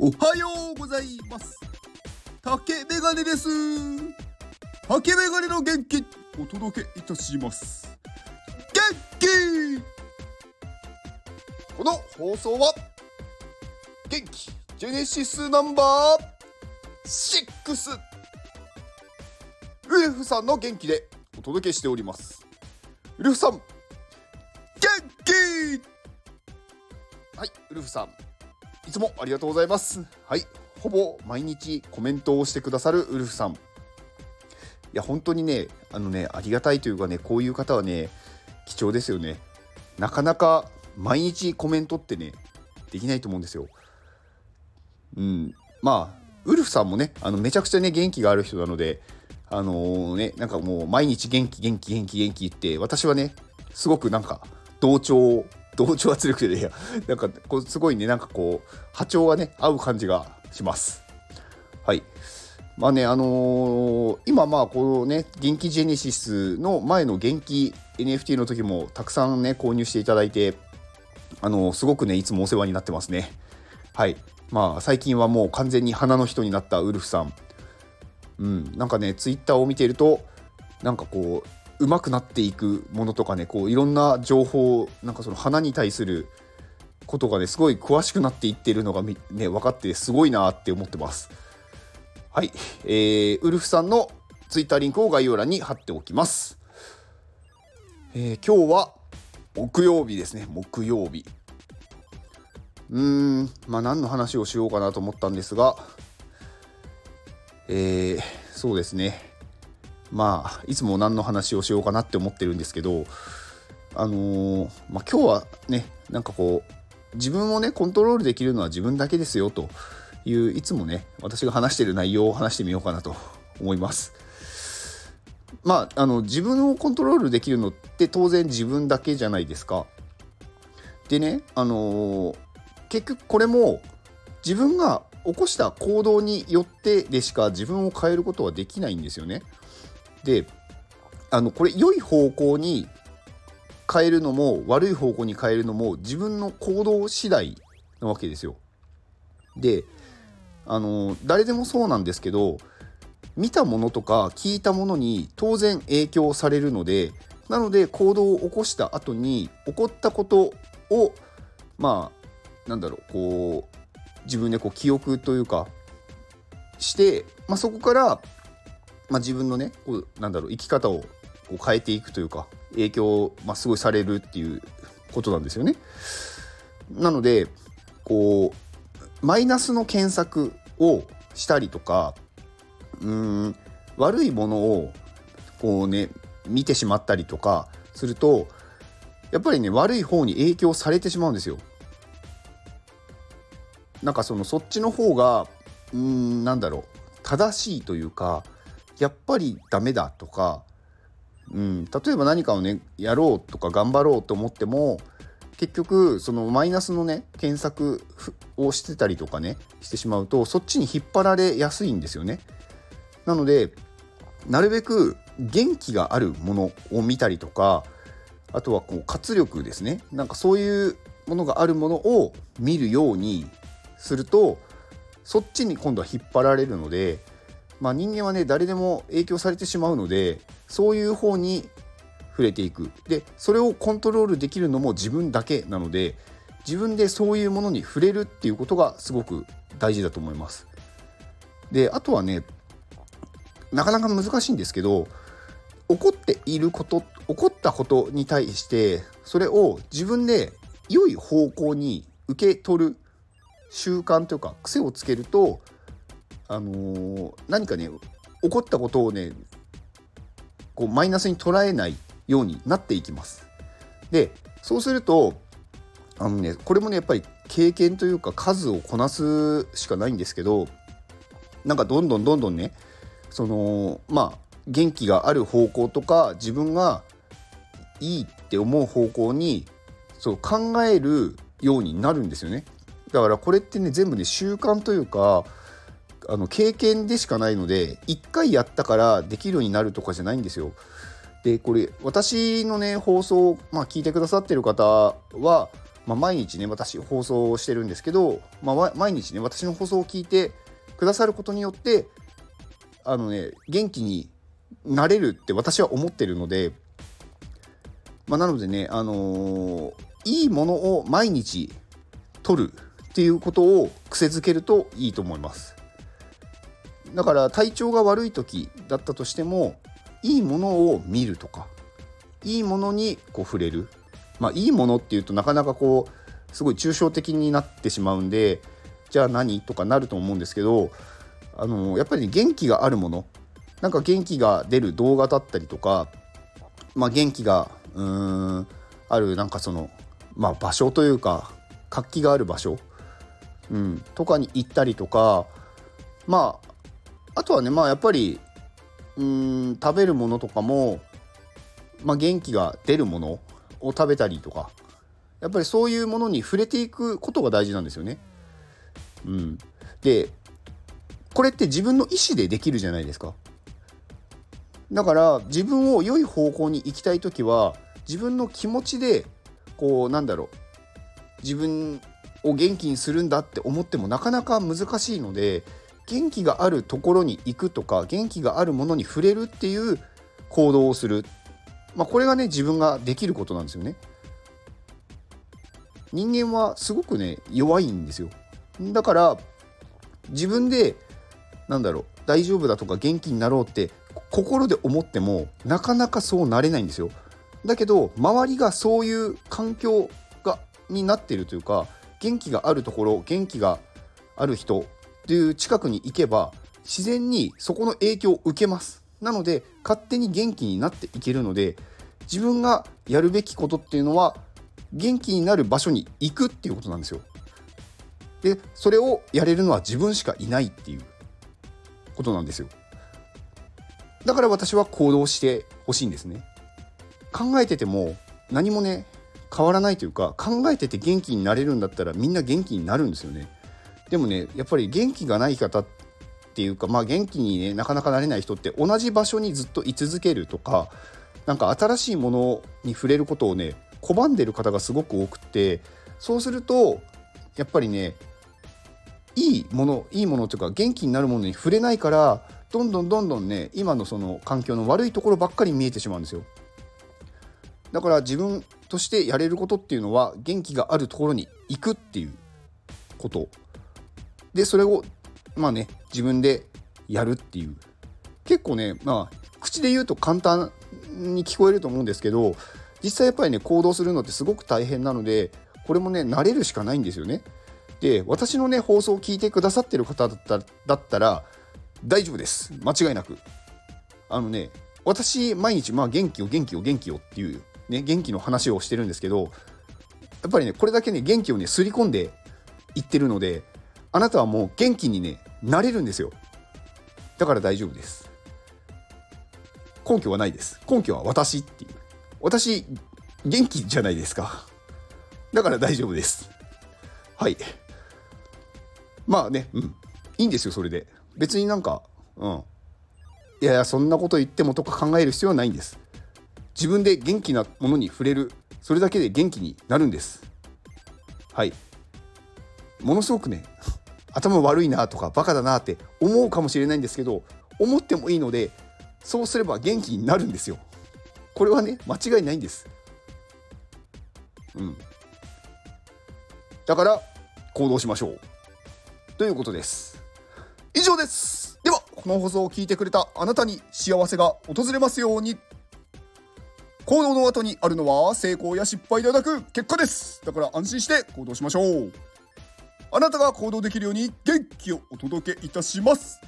おはようございます。竹メガネです。竹メガネの元気お届けいたします。元気この放送は元気ジェネシスナンバー6ウルフさんの元気でお届けしております。ウルフさん元気！はいウルフさん。いつもありがとうございます。はい。ほぼ毎日コメントをしてくださるウルフさん。いや本当にねあのねありがたいというかねこういう方はね貴重ですよね。なかなか毎日コメントってねできないと思うんですよ。うん。まあウルフさんもねあのめちゃくちゃね元気がある人なのであのー、ねなんかもう毎日元気元気元気元気って私はねすごくなんか同調同調圧力でいやなんかこうすごいねなんかこう波長がね合う感じがします。はい。まあねあのー、今まあこのね元気ジェネシスの前の元気 NFT の時もたくさんね購入していただいてあのー、すごくねいつもお世話になってますね。はい。まあ最近はもう完全に花の人になったウルフさん。うん。なんかねツイッターを見ているとなんかこう上手くなっていくものとかねこういろんな情報なんかその花に対することがねすごい詳しくなっていってるのがね分かってすごいなって思ってます。はい、えー、ウルフさんのツイッターリンクを概要欄に貼っておきます、えー、今日は木曜日ですね。木曜日。うーんまあ何の話をしようかなと思ったんですがえー、そうですね。まあいつも何の話をしようかなって思ってるんですけどあのー、まあ、今日はねなんかこう自分をねコントロールできるのは自分だけですよといういつもね私が話してる内容を話してみようかなと思います。まああの自分をコントロールできるのって当然自分だけじゃないですか。でねあのー、結局これも自分が起こした行動によってでしか自分を変えることはできないんですよね。であのこれ良い方向に変えるのも悪い方向に変えるのも自分の行動次第なわけですよ。であの誰でもそうなんですけど見たものとか聞いたものに当然影響されるのでなので行動を起こした後に起こったことをまあなんだろうこう自分でこう記憶というかして、まあ、そこから、まあ、自分のねこうなんだろう生き方をこう変えていくというか影響を、まあ、すごいされるっていうことなんですよね。なのでこうマイナスの検索をしたりとかうん悪いものをこうね見てしまったりとかするとやっぱりね悪い方に影響されてしまうんですよ。なんかそのそっちの方がうんなんだろう正しいというかやっぱりダメだとか、うん、例えば何かをねやろうとか頑張ろうと思っても結局そのマイナスのね検索をしてたりとかねしてしまうとそっちに引っ張られやすいんですよね。なのでなるべく元気があるものを見たりとかあとはこう活力ですねなんかそういうものがあるものを見るようにするとそっちに今度は引っ張られるので、まあ、人間はね誰でも影響されてしまうのでそういう方に触れていくでそれをコントロールできるのも自分だけなので自分でそういうものに触れるっていうことがすごく大事だと思います。であとはねなかなか難しいんですけど怒っていること起こったことに対してそれを自分で良い方向に受け取る習慣というか癖をつけると、あのー、何かね起こったことをねこうマイナスに捉えないようになっていきます。でそうするとあのねこれもねやっぱり経験というか数をこなすしかないんですけどなんかどんどんどんどんねそのまあ元気がある方向とか自分がいいって思う方向にそう考えるようになるんですよね。だからこれってね全部ね習慣というかあの経験でしかないので1回やったからできるようになるとかじゃないんですよ。でこれ私のね放送、まあ、聞いてくださってる方はまあ、毎日ね私放送してるんですけど、まあ、毎日ね私の放送を聞いてくださることによってあのね元気になれるって私は思ってるので、まあ、なのでね、あのー、いいものを毎日取るっていうことを癖づけるといいと思います。だから体調が悪い時だったとしてもいいものを見るとかいいものにこう触れる。まあいいものっていうとなかなかこうすごい抽象的になってしまうんでじゃあ何とかなると思うんですけどあのやっぱり、元気があるもの。なんか元気が出る動画だったりとか、まあ、元気がうーんあるなんかその、まあ、場所というか活気がある場所、うん、とかに行ったりとかまああとはねまあやっぱりうん食べるものとかも、まあ、元気が出るものを食べたりとかやっぱりそういうものに触れていくことが大事なんですよね。うん、でこれって自分の意思でできるじゃないですか。だから自分を良い方向に行きたい時は自分の気持ちでこうなんだろう自分を元気にするんだって思ってもなかなか難しいので元気があるところに行くとか元気があるものに触れるっていう行動をする、まあ、これがね自分ができることなんですよね。人間はすごくね弱いんですよ。だから自分でなんだろう大丈夫だとか元気になろうって心で思ってもなかなかそうなれないんですよ。だけど周りがそういう環境がになってるというか元気があるところ元気がある人いう近くに行けば自然にそこの影響を受けます。なので勝手に元気になっていけるので自分がやるべきことっていうのは元気になる場所に行くっていうことなんですよ。でそれをやれるのは自分しかいないっていうことなんですよ。だから私は行動してほしいんですね。考えてても何もね変わらないというか考えてて元気になれるんだったらみんな元気になるんですよね。でもねやっぱり元気がない方っていうかまあ元気にねなかなかなれない人って同じ場所にずっと居続けるとかなんか新しいものに触れることをね拒んでる方がすごく多くてそうするとやっぱりねいいものいいものというか元気になるものに触れないからどんどんどんどんね今のその環境の悪いところばっかり見えてしまうんですよ。だから自分としてやれることっていうのは元気があるところに行くっていうこと。でそれをまあね自分でやるっていう。結構ねまあ口で言うと簡単に聞こえると思うんですけど実際やっぱりね行動するのってすごく大変なのでこれもね慣れるしかないんですよね。で私のね放送を聞いてくださってる方だっただったら大丈夫です。間違いなく。あのね私毎日まあ元気を元気を元気をっていうね元気の話をしてるんですけどやっぱりねこれだけね元気をねすり込んでいってるのであなたはもう元気にねなれるんですよだから大丈夫です根拠はないです根拠は私っていう私元気じゃないですかだから大丈夫ですはいまあね、うん。いいんですよ、それで。別になんか、うん。いやいや、そんなこと言ってもとか考える必要はないんです。自分で元気なものに触れる。それだけで元気になるんです。はい。ものすごくね、頭悪いなとかバカだなって思うかもしれないんですけど、思ってもいいので、そうすれば元気になるんですよ。これはね、間違いないんです。うん。だから、行動しましょう。ということです以上ですではこの放送を聞いてくれたあなたに幸せが訪れますように行動の後にあるのは成功や失敗ではなく結果ですだから安心して行動しましょうあなたが行動できるように元気をお届けいたします。